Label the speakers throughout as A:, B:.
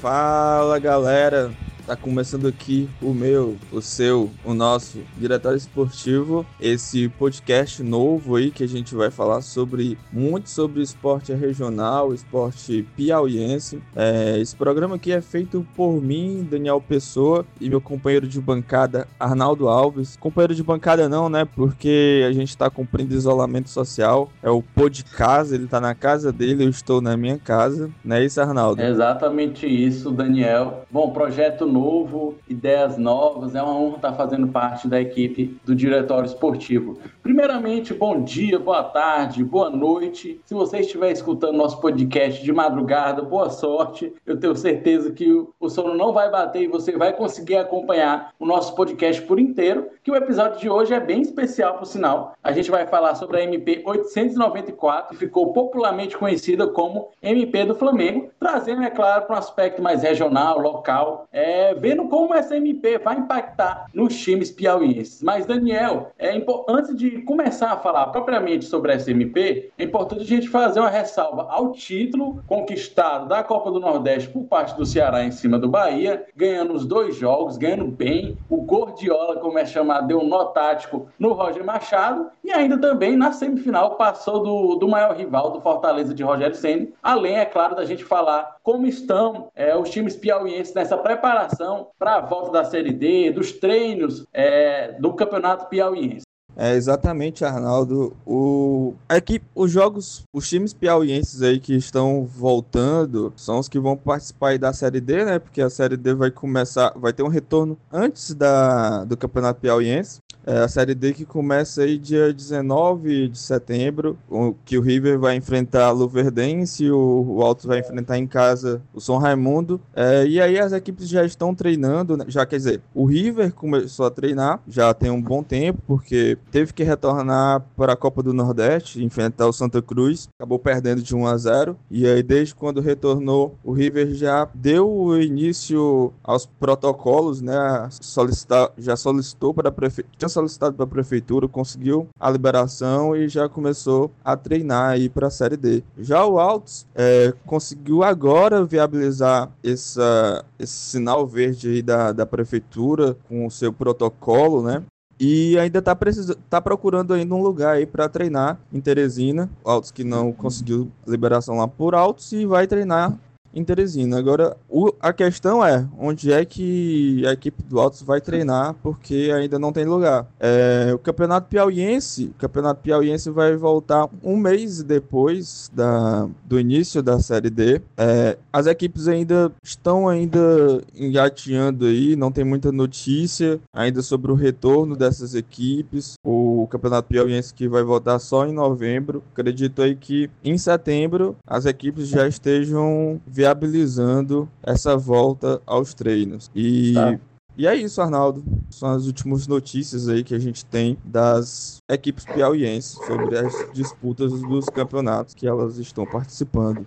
A: Fala galera, Tá começando aqui o meu, o seu, o nosso Diretório Esportivo, esse podcast novo aí que a gente vai falar sobre muito sobre esporte regional, esporte piauiense. É, esse programa aqui é feito por mim, Daniel Pessoa, e meu companheiro de bancada, Arnaldo Alves. Companheiro de bancada não, né? Porque a gente tá cumprindo isolamento social. É o pô de casa, ele tá na casa dele, eu estou na minha casa. Não é isso, Arnaldo?
B: É exatamente isso, Daniel. Bom, projeto novo novo, ideias novas. É uma honra estar fazendo parte da equipe do Diretório Esportivo. Primeiramente, bom dia, boa tarde, boa noite. Se você estiver escutando nosso podcast de madrugada, boa sorte. Eu tenho certeza que o sono não vai bater e você vai conseguir acompanhar o nosso podcast por inteiro, que o episódio de hoje é bem especial, por sinal. A gente vai falar sobre a MP 894, que ficou popularmente conhecida como MP do Flamengo, trazendo, é claro, para um aspecto mais regional, local. É, vendo como essa MP vai impactar nos times piauienses. Mas, Daniel, é, antes de começar a falar propriamente sobre essa MP, é importante a gente fazer uma ressalva ao título conquistado da Copa do Nordeste por parte do Ceará em cima do Bahia, ganhando os dois jogos, ganhando bem. O Gordiola, como é chamado, deu um nó tático no Roger Machado e ainda também na semifinal passou do, do maior rival do Fortaleza de Rogério Senna. Além, é claro, da gente falar como estão é, os times piauienses nessa preparação para a volta da Série D, dos treinos é, do Campeonato Piauiense.
A: É exatamente, Arnaldo. O é que os jogos, os times piauienses aí que estão voltando são os que vão participar da Série D, né? Porque a Série D vai começar, vai ter um retorno antes da do Campeonato Piauiense. É a Série D que começa aí dia 19 de setembro, que o River vai enfrentar Luverdense, o, o Altos vai enfrentar em casa o São Raimundo. É, e aí as equipes já estão treinando, né? já quer dizer, o River começou a treinar já tem um bom tempo, porque teve que retornar para a Copa do Nordeste, enfrentar o Santa Cruz, acabou perdendo de 1 a 0. E aí desde quando retornou, o River já deu início aos protocolos, né? Solicitar, já solicitou para a prefeitura solicitado para a prefeitura, conseguiu a liberação e já começou a treinar aí para a Série D. Já o Altos é, conseguiu agora viabilizar essa, esse sinal verde aí da, da prefeitura com o seu protocolo, né? E ainda está tá procurando ainda um lugar aí para treinar em Teresina. Altos que não conseguiu liberação lá por Altos e vai treinar em Teresina. Agora, o, a questão é onde é que a equipe do Altos vai treinar, porque ainda não tem lugar. É, o Campeonato Piauiense, o Campeonato Piauiense vai voltar um mês depois da, do início da Série D. É, as equipes ainda estão ainda engateando aí, não tem muita notícia ainda sobre o retorno dessas equipes. O Campeonato Piauiense que vai voltar só em novembro. Acredito aí que em setembro as equipes já estejam viabilizando essa volta aos treinos. E tá. E é isso, Arnaldo. São as últimas notícias aí que a gente tem das equipes piauienses sobre as disputas dos campeonatos que elas estão participando.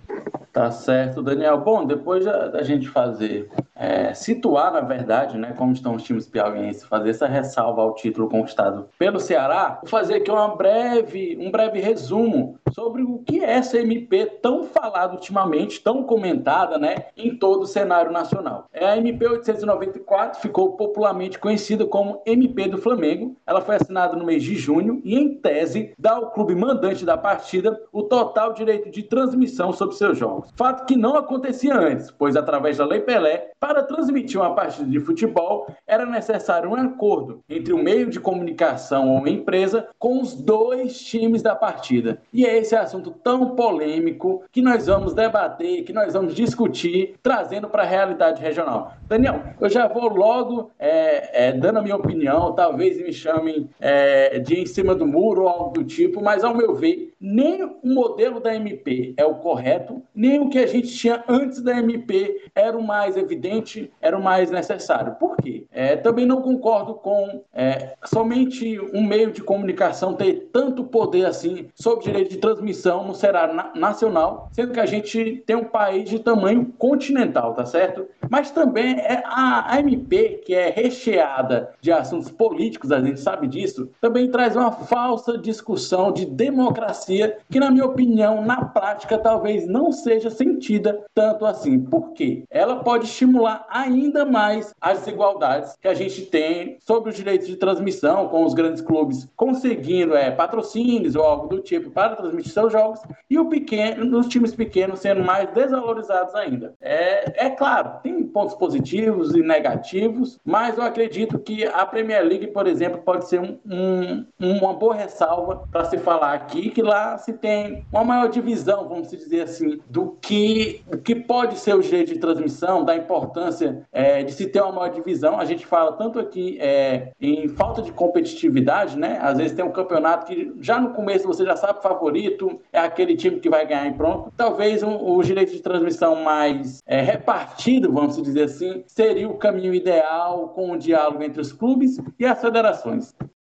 B: Tá certo, Daniel. Bom, depois da gente fazer é, situar, na verdade, né, como estão os times piauienses, fazer essa ressalva ao título conquistado pelo Ceará, vou fazer aqui uma breve, um breve resumo sobre o que é essa MP tão falada ultimamente, tão comentada né, em todo o cenário nacional. É a MP 894, ficou popularmente conhecida como MP do Flamengo. Ela foi assinada no mês de junho e, em tese, dá ao clube mandante da partida o total direito de transmissão sobre seus jogos. Fato que não acontecia antes, pois através da Lei Pelé, para transmitir uma partida de futebol, era necessário um acordo entre o meio de comunicação ou empresa com os dois times da partida. E é esse assunto tão polêmico que nós vamos debater, que nós vamos discutir, trazendo para a realidade regional. Daniel, eu já vou logo é, é, dando a minha opinião, talvez me chamem é, de em cima do muro ou algo do tipo, mas ao meu ver, nem o modelo da MP é o correto, nem o que a gente tinha antes da MP era o mais evidente era o mais necessário. Por quê? É, também não concordo com é, somente um meio de comunicação ter tanto poder assim sobre direito de transmissão no cenário na nacional, sendo que a gente tem um país de tamanho continental, tá certo? Mas também é a, MP, que é recheada de assuntos políticos, a gente sabe disso, também traz uma falsa discussão de democracia que, na minha opinião, na prática, talvez não seja sentida tanto assim. Por quê? Ela pode estimular ainda mais as desigualdades que a gente tem sobre os direitos de transmissão, com os grandes clubes conseguindo é, patrocínios ou algo do tipo para transmitir seus jogos, e o pequeno, os times pequenos sendo mais desvalorizados ainda. É, é claro, tem pontos positivos e negativos, mas eu acredito que a Premier League, por exemplo, pode ser um, um, uma boa ressalva para se falar aqui, que lá se tem uma maior divisão, vamos dizer assim, do que, o que pode ser o direito de transmissão, da importância é, de se ter uma maior divisão. A gente fala tanto aqui é, em falta de competitividade, né? Às vezes tem um campeonato que já no começo você já sabe o favorito, é aquele time que vai ganhar e pronto. Talvez um, o direito de transmissão mais é, repartido, vamos dizer assim, seria o caminho ideal com o diálogo entre os clubes e as federações.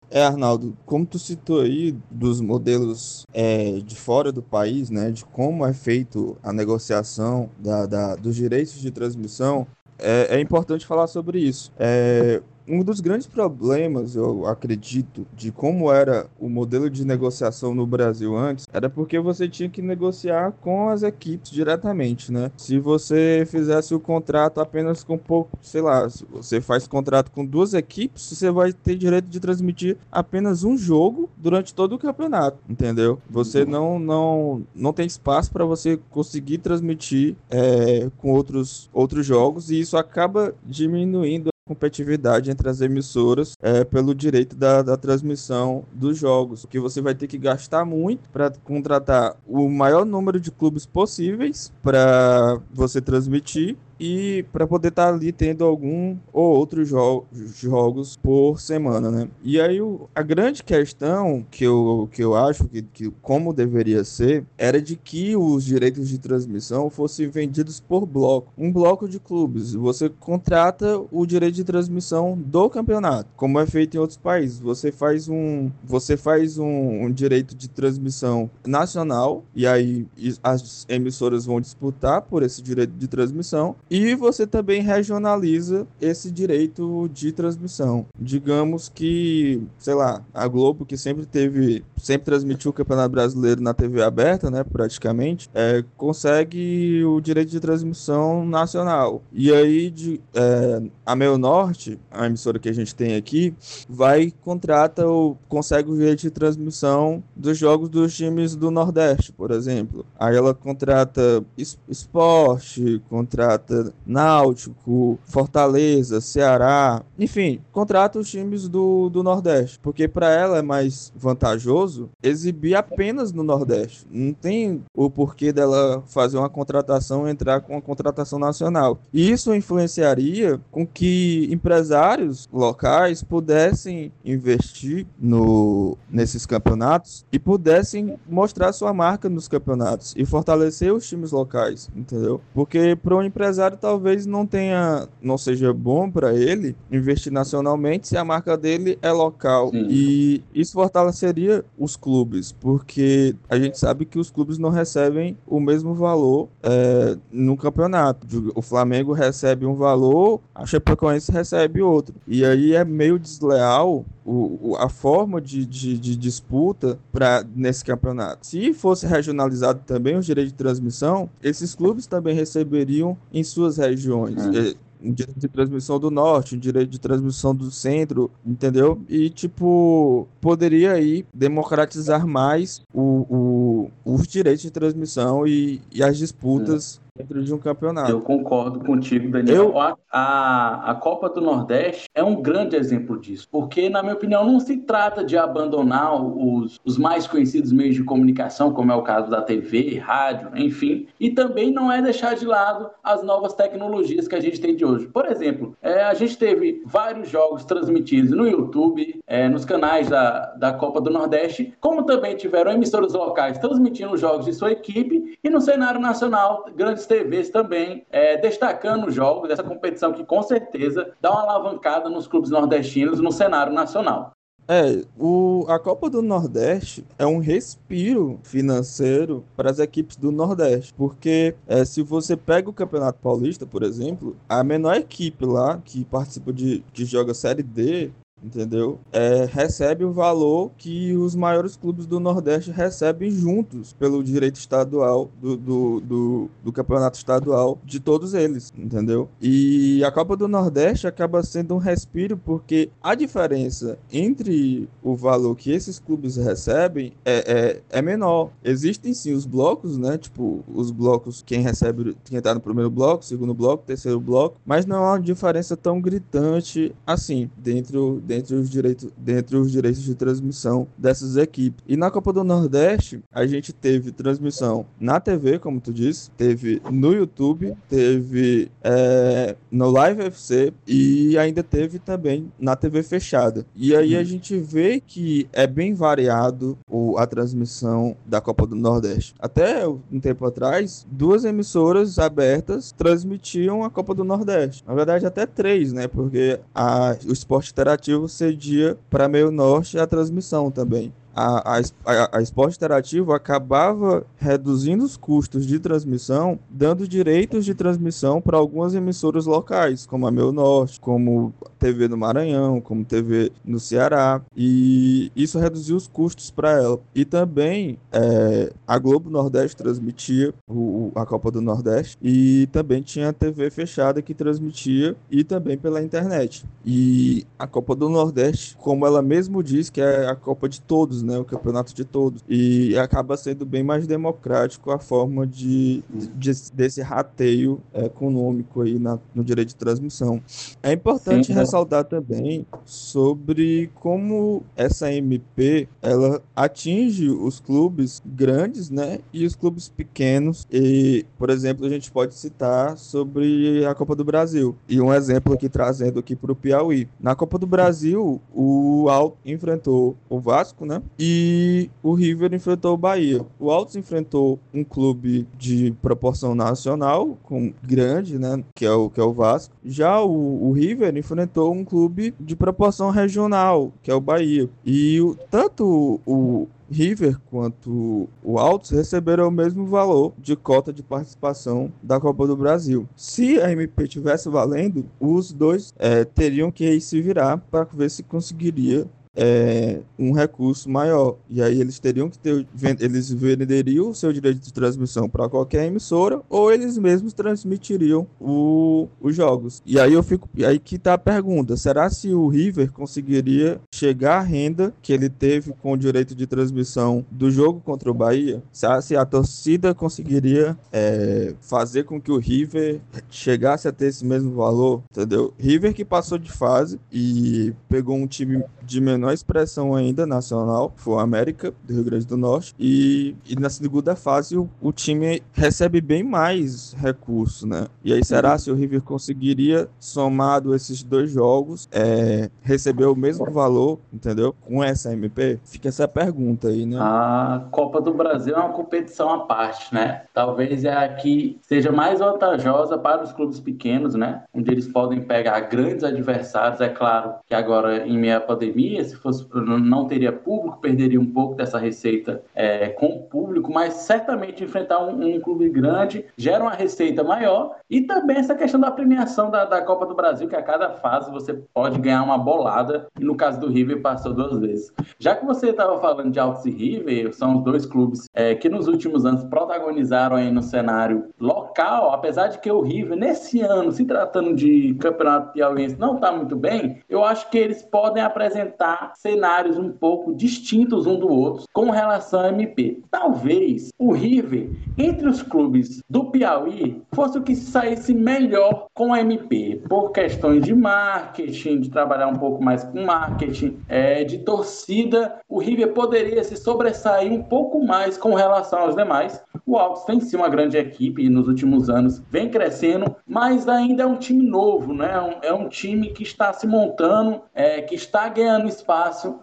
A: É, Arnaldo, como tu citou aí dos modelos é, de fora do país, né, de como é feito a negociação da, da dos direitos de transmissão, é, é importante falar sobre isso. É, um dos grandes problemas, eu acredito, de como era o modelo de negociação no Brasil antes, era porque você tinha que negociar com as equipes diretamente, né? Se você fizesse o contrato apenas com pouco, sei lá, se você faz contrato com duas equipes, você vai ter direito de transmitir apenas um jogo durante todo o campeonato, entendeu? Você não não não tem espaço para você conseguir transmitir é, com outros outros jogos e isso acaba diminuindo competitividade entre as emissoras é, pelo direito da, da transmissão dos jogos, que você vai ter que gastar muito para contratar o maior número de clubes possíveis para você transmitir e para poder estar tá ali tendo algum ou outros jo jogos por semana, né? E aí o, a grande questão que eu, que eu acho que, que como deveria ser era de que os direitos de transmissão fossem vendidos por bloco, um bloco de clubes. Você contrata o direito de transmissão do campeonato, como é feito em outros países. Você faz um, você faz um, um direito de transmissão nacional e aí as emissoras vão disputar por esse direito de transmissão e você também regionaliza esse direito de transmissão. Digamos que, sei lá, a Globo, que sempre teve, sempre transmitiu o Campeonato Brasileiro na TV aberta, né, praticamente, é, consegue o direito de transmissão nacional. E aí, de, é, a Meio Norte, a emissora que a gente tem aqui, vai contrata ou consegue o direito de transmissão dos jogos dos times do Nordeste, por exemplo. Aí ela contrata esporte, contrata Náutico, Fortaleza, Ceará, enfim, contrata os times do, do Nordeste, porque para ela é mais vantajoso exibir apenas no Nordeste. Não tem o porquê dela fazer uma contratação entrar com uma contratação nacional. E isso influenciaria com que empresários locais pudessem investir no, nesses campeonatos e pudessem mostrar sua marca nos campeonatos e fortalecer os times locais, entendeu? Porque para um empresário empresário talvez não tenha, não seja bom para ele investir nacionalmente se a marca dele é local. Sim. E isso fortaleceria os clubes, porque a gente sabe que os clubes não recebem o mesmo valor é, no campeonato. O Flamengo recebe um valor, a Chapecoense recebe outro. E aí é meio desleal o, a forma de, de, de disputa para nesse campeonato. Se fosse regionalizado também os direitos de transmissão, esses clubes também receberiam em suas regiões. É. Um direito de transmissão do norte, um direito de transmissão do centro, entendeu? E, tipo, poderia aí democratizar mais o, o, os direitos de transmissão e, e as disputas dentro de um campeonato.
B: Eu concordo contigo, Daniel. Eu... A, a, a Copa do Nordeste é um grande exemplo disso, porque, na minha opinião, não se trata de abandonar os, os mais conhecidos meios de comunicação, como é o caso da TV, rádio, enfim, e também não é deixar de lado as novas tecnologias que a gente tem de hoje. Por exemplo, é, a gente teve vários jogos transmitidos no YouTube, é, nos canais da, da Copa do Nordeste, como também tiveram emissoras locais transmitindo os jogos de sua equipe, e no cenário nacional, grandes TVs também é, destacando os jogos dessa competição que com certeza dá uma alavancada nos clubes nordestinos no cenário nacional.
A: É, o, a Copa do Nordeste é um respiro financeiro para as equipes do Nordeste, porque é, se você pega o Campeonato Paulista, por exemplo, a menor equipe lá que participa de que joga Série D entendeu? É, recebe o valor que os maiores clubes do Nordeste recebem juntos pelo direito estadual do, do, do, do, campeonato estadual de todos eles, entendeu? E a Copa do Nordeste acaba sendo um respiro porque a diferença entre o valor que esses clubes recebem é, é, é menor. Existem sim os blocos, né? Tipo, os blocos, quem recebe, quem tá no primeiro bloco, segundo bloco, terceiro bloco, mas não há uma diferença tão gritante assim dentro dentre os direitos, dentre os direitos de transmissão dessas equipes. E na Copa do Nordeste, a gente teve transmissão na TV, como tu disse, teve no YouTube, teve é, no Live FC e ainda teve também na TV fechada. E aí a gente vê que é bem variado o, a transmissão da Copa do Nordeste. Até um tempo atrás, duas emissoras abertas transmitiam a Copa do Nordeste. Na verdade, até três, né? Porque a, o esporte interativo Interativo cedia para Meio Norte a transmissão também a, a, a Esporte Interativo acabava reduzindo os custos de transmissão, dando direitos de transmissão para algumas emissoras locais, como a Meu Norte, como TV no Maranhão, como TV no Ceará, e isso reduziu os custos para ela. E também é, a Globo Nordeste transmitia o, a Copa do Nordeste, e também tinha a TV fechada que transmitia, e também pela internet. E a Copa do Nordeste, como ela mesmo diz, que é a Copa de todos, né, o campeonato de todos. E acaba sendo bem mais democrático a forma de, de desse rateio econômico aí na, no direito de transmissão. É importante Sim, ressaltar também sobre como essa MP ela atinge os clubes grandes, né, e os clubes pequenos. E, por exemplo, a gente pode citar sobre a Copa do Brasil. E um exemplo aqui trazendo aqui para o Piauí. Na Copa do Brasil, o Alto enfrentou o Vasco, né? E o River enfrentou o Bahia. O Altos enfrentou um clube de proporção nacional, com grande, né, que é o que é o Vasco. Já o, o River enfrentou um clube de proporção regional, que é o Bahia. E o, tanto o, River quanto o Altos receberam o mesmo valor de cota de participação da Copa do Brasil. Se a MP tivesse valendo, os dois é, teriam que se virar para ver se conseguiria é, um recurso maior. E aí eles teriam que ter, eles venderiam o seu direito de transmissão para qualquer emissora ou eles mesmos transmitiriam o, os jogos. E aí eu fico, aí que tá a pergunta: será se o River conseguiria chegar à renda que ele teve com o direito de transmissão do jogo contra o Bahia? Será se a torcida conseguiria é, fazer com que o River chegasse a ter esse mesmo valor? Entendeu? River que passou de fase e pegou um time de menor menor expressão ainda nacional, foi o América do Rio Grande do Norte. E, e na segunda fase o, o, time recebe bem mais recursos, né? E aí será se o River conseguiria, somado esses dois jogos, é, receber o mesmo valor, entendeu? Com essa MP? Fica essa pergunta aí, né?
B: A Copa do Brasil é uma competição à parte, né? Talvez é a que seja mais vantajosa para os clubes pequenos, né? Onde eles podem pegar grandes adversários. É claro que agora, em meia pandemia, se fosse não teria público, perderia um pouco dessa receita é, com o público, mas certamente enfrentar um, um, clube grande gera uma receita maior e também essa questão da premiação da, da Copa do Brasil, que a cada fase você pode ganhar uma bolada, e no caso do River passou duas vezes. Já que você estava falando de Altos e River, são os dois clubes é, que nos últimos anos protagonizaram aí no cenário local, apesar de que o River, nesse ano, se tratando de campeonato piauiense, não está muito bem, eu acho que eles podem apresentar cenários um pouco distintos um do outro com relação ao MP. Talvez o River, entre os clubes do Piauí, fosse o que saísse melhor com a MP, por questões de marketing, de trabalhar um pouco mais com marketing, é, de torcida, o River poderia se sobressair um pouco mais com relação aos demais. O Altos tem sim uma grande equipe e nos últimos anos vem crescendo, mas ainda é um time novo, né? É um, é um time que está se montando, é, que está ganhando espaço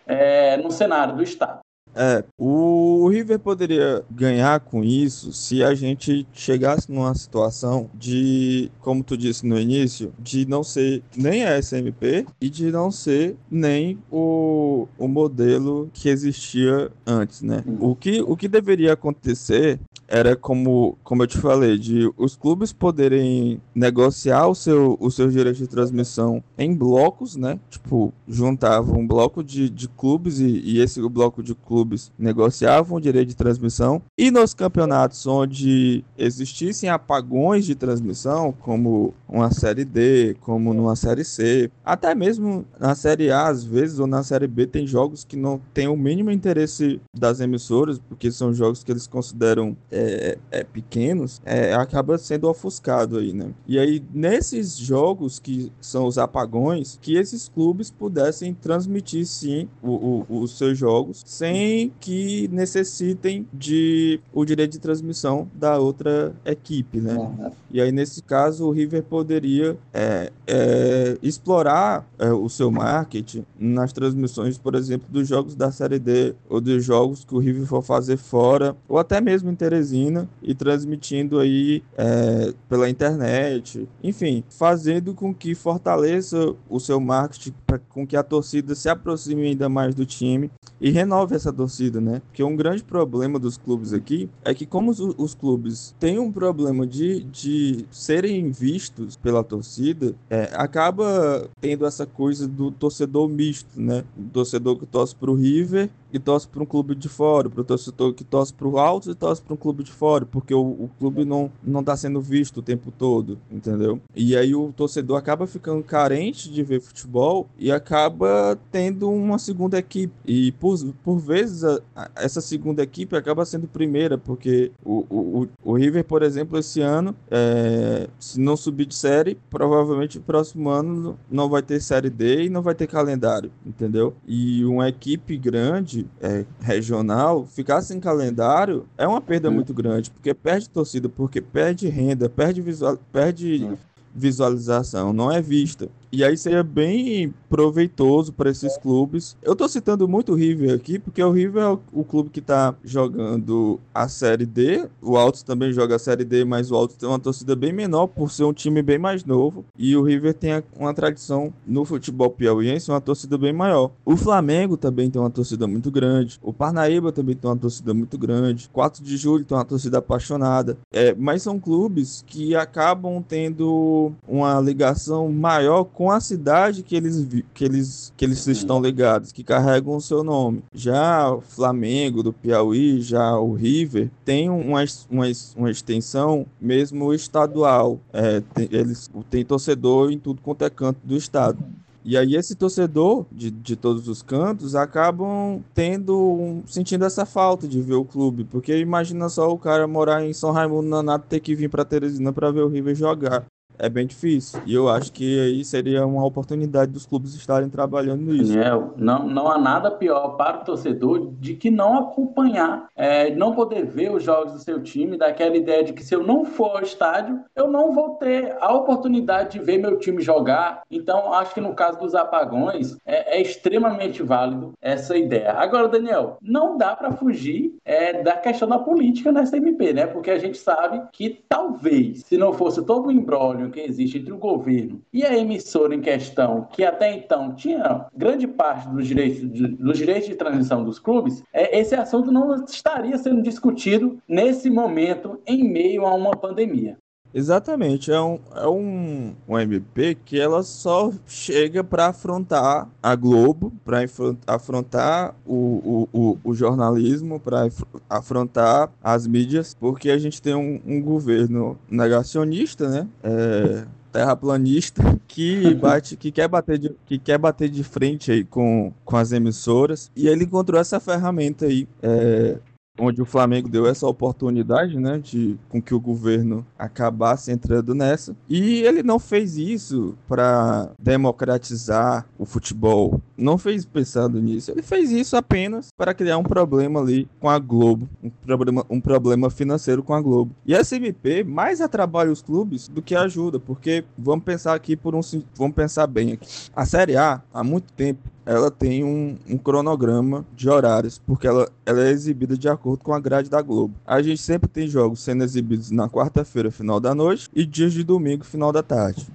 B: é, no cenário do Estado.
A: É, o River poderia ganhar com isso se a gente chegasse numa situação de, como tu disse no início, de não ser nem a SMP e de não ser nem o, o modelo que existia antes, né? O que, o que deveria acontecer era como, como eu te falei, de os clubes poderem negociar o seu, os seus direitos de transmissão em blocos, né? Tipo, juntavam um bloco de, de clubes e, e esse bloco de clubes negociavam o direito de transmissão. E nos campeonatos onde existissem apagões de transmissão, como uma série D, como numa série C, até mesmo na série A, às vezes, ou na série B, tem jogos que não têm o mínimo interesse das emissoras, porque são jogos que eles consideram é, é, pequenos, é, acaba sendo ofuscado aí, né? E aí, nesses jogos que são os apagões, que esses clubes pudessem transmitir sim o, o, os seus jogos sem que necessitem de o direito de transmissão da outra equipe, né? Uhum. E aí, nesse caso, o River poderia é, é, explorar é, o seu marketing nas transmissões, por exemplo, dos jogos da Série D ou dos jogos que o River for fazer fora, ou até mesmo em Teresina, e transmitindo aí é, pela internet, enfim, fazendo com que fortaleça o seu marketing, com que a torcida se aproxime ainda mais do time e renove essa torcida, né? Porque um grande problema dos clubes aqui é que, como os, os clubes têm um problema de, de serem vistos pela torcida, é, acaba tendo essa coisa do torcedor misto, né? O torcedor que torce para o River e torce para um clube de fora, para o torcedor que torce para o Alto e torce para um clube de fora, porque o, o clube não não está sendo visto o tempo todo, entendeu? E aí o torcedor acaba ficando carente de ver futebol e acaba tendo uma segunda equipe. E por, por vezes a, a, essa segunda equipe acaba sendo primeira, porque o, o, o River, por exemplo, esse ano, é, se não subir de série, provavelmente o próximo ano não vai ter série D e não vai ter calendário, entendeu? E uma equipe grande, é, regional, ficar sem calendário é uma perda hum. muito grande, porque perde torcida, porque perde renda, perde visual, perde hum. visualização, não é vista. E aí seria bem proveitoso para esses clubes. Eu tô citando muito o River aqui, porque o River é o, clube que tá jogando a Série D. O Altos também joga a Série D, mas o Altos tem uma torcida bem menor por ser um time bem mais novo. E o River tem uma tradição no futebol piauiense, uma torcida bem maior. O Flamengo também tem uma torcida muito grande. O Parnaíba também tem uma torcida muito grande. 4 de julho tem uma torcida apaixonada. É, mas são clubes que acabam tendo uma ligação maior com com a cidade que eles, que eles, que eles estão ligados, que carregam o seu nome. Já o Flamengo do Piauí, já o River, tem uma, uma, uma extensão mesmo estadual. É, tem, eles têm torcedor em tudo quanto é canto do estado. E aí esse torcedor de, de todos os cantos acabam tendo um, sentindo essa falta de ver o clube, porque imagina só o cara morar em São Raimundo Nonato ter que vir para Teresina para ver o River jogar é bem difícil. E eu acho que aí seria uma oportunidade dos clubes estarem trabalhando nisso.
B: Daniel, não, não há nada pior para o torcedor de que não acompanhar, é, não poder ver os jogos do seu time, daquela ideia de que se eu não for ao estádio, eu não vou ter a oportunidade de ver meu time jogar. Então, acho que no caso dos apagões, é, é extremamente válido essa ideia. Agora, Daniel, não dá para fugir é, da questão da política nessa MP, né? Porque a gente sabe que talvez, se não fosse todo o embrólio que existe entre o governo e a emissora em questão, que até então tinha grande parte dos direitos de, dos direitos de transição dos clubes, é, esse assunto não estaria sendo discutido nesse momento em meio a uma pandemia.
A: Exatamente, é um, é um, um MP que ela só chega para afrontar a Globo, para afrontar o, o, o, o jornalismo, para afrontar as mídias, porque a gente tem um, um governo negacionista, né? É, terraplanista que bate, que quer bater de, que quer bater de frente aí com, com as emissoras e ele encontrou essa ferramenta aí é, onde o Flamengo deu essa oportunidade, né, de com que o governo acabasse entrando nessa. E ele não fez isso para democratizar o futebol. Não fez pensando nisso. Ele fez isso apenas para criar um problema ali com a Globo, um problema, um problema financeiro com a Globo. E a SMP mais atrapalha os clubes do que ajuda, porque vamos pensar aqui por um, vamos pensar bem aqui. A Série A há muito tempo ela tem um, um, cronograma de horários, porque ela, ela é exibida de acordo com a grade da Globo. A gente sempre tem jogos sendo exibidos na quarta-feira, final da noite, e dias de domingo, final da tarde.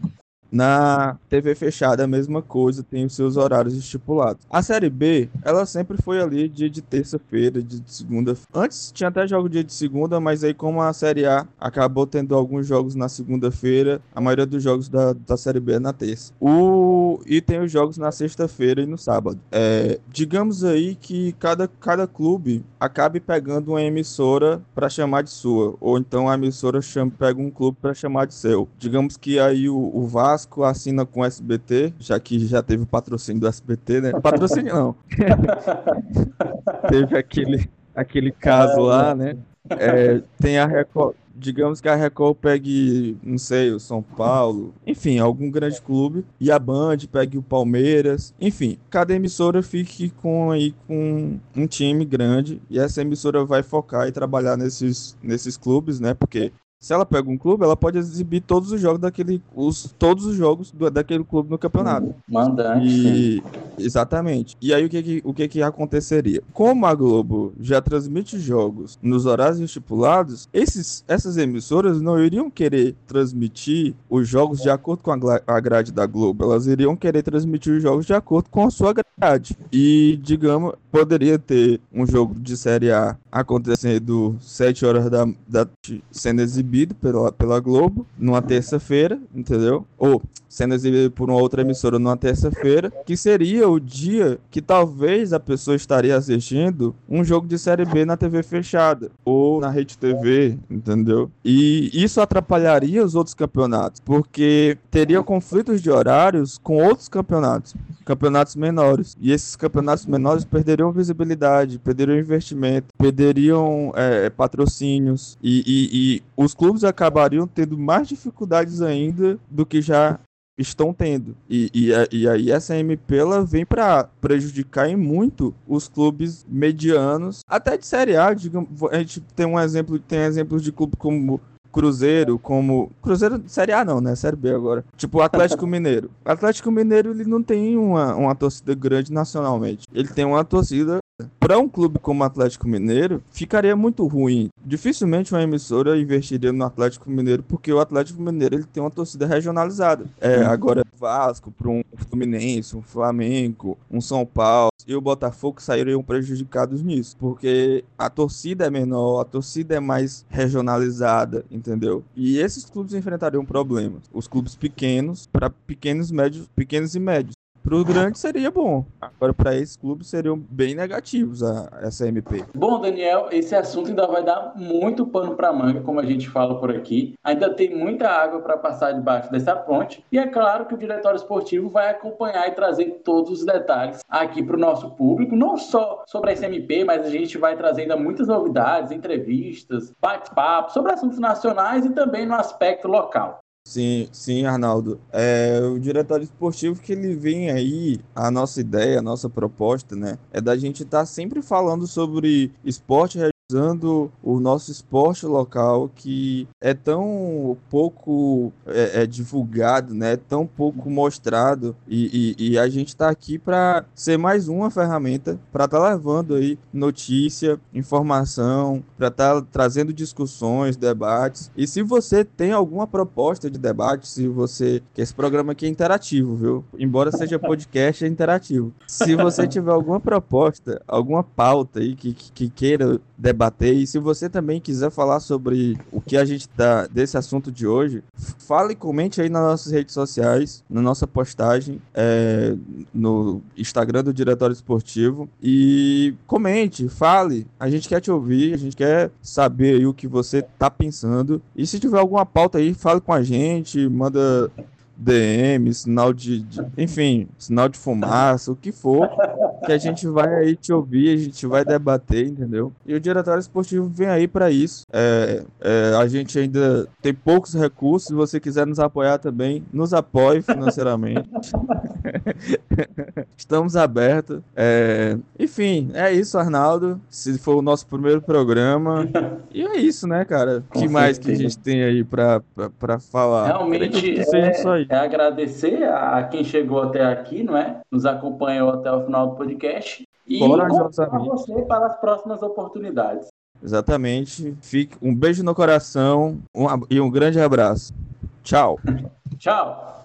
A: Na TV fechada, a mesma coisa, tem os seus horários estipulados. A Série B, ela sempre foi ali dia de terça-feira, dia de segunda. Antes tinha até jogo dia de segunda, mas aí como a Série A acabou tendo alguns jogos na segunda-feira, a maioria dos jogos da, da Série B é na terça. O... E tem os jogos na sexta-feira e no sábado. É, digamos aí que cada, cada clube acabe pegando uma emissora para chamar de sua, ou então a emissora chama, pega um clube para chamar de seu. Digamos que aí o, o Vasco Vasco assina com o SBT, já que já teve o patrocínio do SBT, né? Patrocínio não. teve aquele, aquele caso lá, né? É, tem a Record, digamos que a Record pegue, não sei, o São Paulo, enfim, algum grande clube, e a Band pegue o Palmeiras, enfim, cada emissora fique com aí com um time grande e essa emissora vai focar e trabalhar nesses, nesses clubes, né? Porque se ela pega um clube, ela pode exibir todos os jogos daquele, os, todos os jogos do, daquele clube no campeonato.
B: Mandante.
A: E, exatamente. E aí o que que, o que que aconteceria? Como a Globo já transmite jogos nos horários estipulados, esses, essas emissoras não iriam querer transmitir os jogos de acordo com a, a grade da Globo. Elas iriam querer transmitir os jogos de acordo com a sua grade. E, digamos, poderia ter um jogo de Série A acontecendo 7 horas da, da sendo exibido pela, pela Globo numa terça-feira, entendeu? Ou sendo exibido por uma outra emissora numa terça-feira, que seria o dia que talvez a pessoa estaria assistindo um jogo de Série B na TV fechada ou na Rede TV, entendeu? E isso atrapalharia os outros campeonatos, porque teria conflitos de horários com outros campeonatos, campeonatos menores. E esses campeonatos menores perderiam visibilidade, perderiam investimento, perderiam é, patrocínios e, e, e os clubes acabariam tendo mais dificuldades ainda do que já estão tendo. E, e, e aí essa MP ela vem para prejudicar em muito os clubes medianos, até de Série A, digamos, a gente tem um exemplo, tem exemplos de clube como Cruzeiro, como. Cruzeiro Série A não, né? Série B agora. Tipo o Atlético Mineiro. O Atlético Mineiro ele não tem uma, uma torcida grande nacionalmente. Ele tem uma torcida para um clube como o Atlético Mineiro, ficaria muito ruim. Dificilmente uma emissora investiria no Atlético Mineiro, porque o Atlético Mineiro ele tem uma torcida regionalizada. É, agora, Vasco, para um Fluminense, um Flamengo, um São Paulo e o Botafogo sairiam prejudicados nisso, porque a torcida é menor, a torcida é mais regionalizada, entendeu? E esses clubes enfrentariam problemas. Os clubes pequenos, para pequenos, médios, pequenos e médios. Para o grande seria bom. Agora, para esses clubes seriam bem negativos a, essa MP.
B: Bom, Daniel, esse assunto ainda vai dar muito pano para manga, como a gente fala por aqui. Ainda tem muita água para passar debaixo dessa ponte. E é claro que o diretório esportivo vai acompanhar e trazer todos os detalhes aqui para o nosso público, não só sobre essa MP, mas a gente vai trazendo muitas novidades, entrevistas, bate-papo sobre assuntos nacionais e também no aspecto local.
A: Sim, sim, Arnaldo. É, o diretório esportivo que ele vem aí, a nossa ideia, a nossa proposta, né, é da gente estar tá sempre falando sobre esporte usando o nosso esporte local que é tão pouco é, é divulgado, né? Tão pouco mostrado e, e, e a gente está aqui para ser mais uma ferramenta para estar tá levando aí notícia, informação, para estar tá trazendo discussões, debates. E se você tem alguma proposta de debate, se você que esse programa aqui é interativo, viu? Embora seja podcast, é interativo. Se você tiver alguma proposta, alguma pauta aí que, que, que queira debater debater. E se você também quiser falar sobre o que a gente tá desse assunto de hoje, fale e comente aí nas nossas redes sociais, na nossa postagem, é, no Instagram do Diretório Esportivo. E comente, fale. A gente quer te ouvir, a gente quer saber aí o que você tá pensando. E se tiver alguma pauta aí, fale com a gente, manda DM, sinal de, de, enfim, sinal de fumaça, o que for, que a gente vai aí te ouvir, a gente vai debater, entendeu? E o Diretório Esportivo vem aí para isso. É, é, a gente ainda tem poucos recursos, se você quiser nos apoiar também, nos apoie financeiramente. Estamos abertos. É, enfim, é isso, Arnaldo. Se for o nosso primeiro programa. E é isso, né, cara? O que mais que a gente tem aí pra, pra, pra falar?
B: Realmente.
A: É...
B: é agradecer a quem chegou até aqui, não é? Nos acompanhou até o final do podcast. E convidar você para as próximas oportunidades.
A: Exatamente. Fique um beijo no coração um, e um grande abraço. Tchau.
B: Tchau.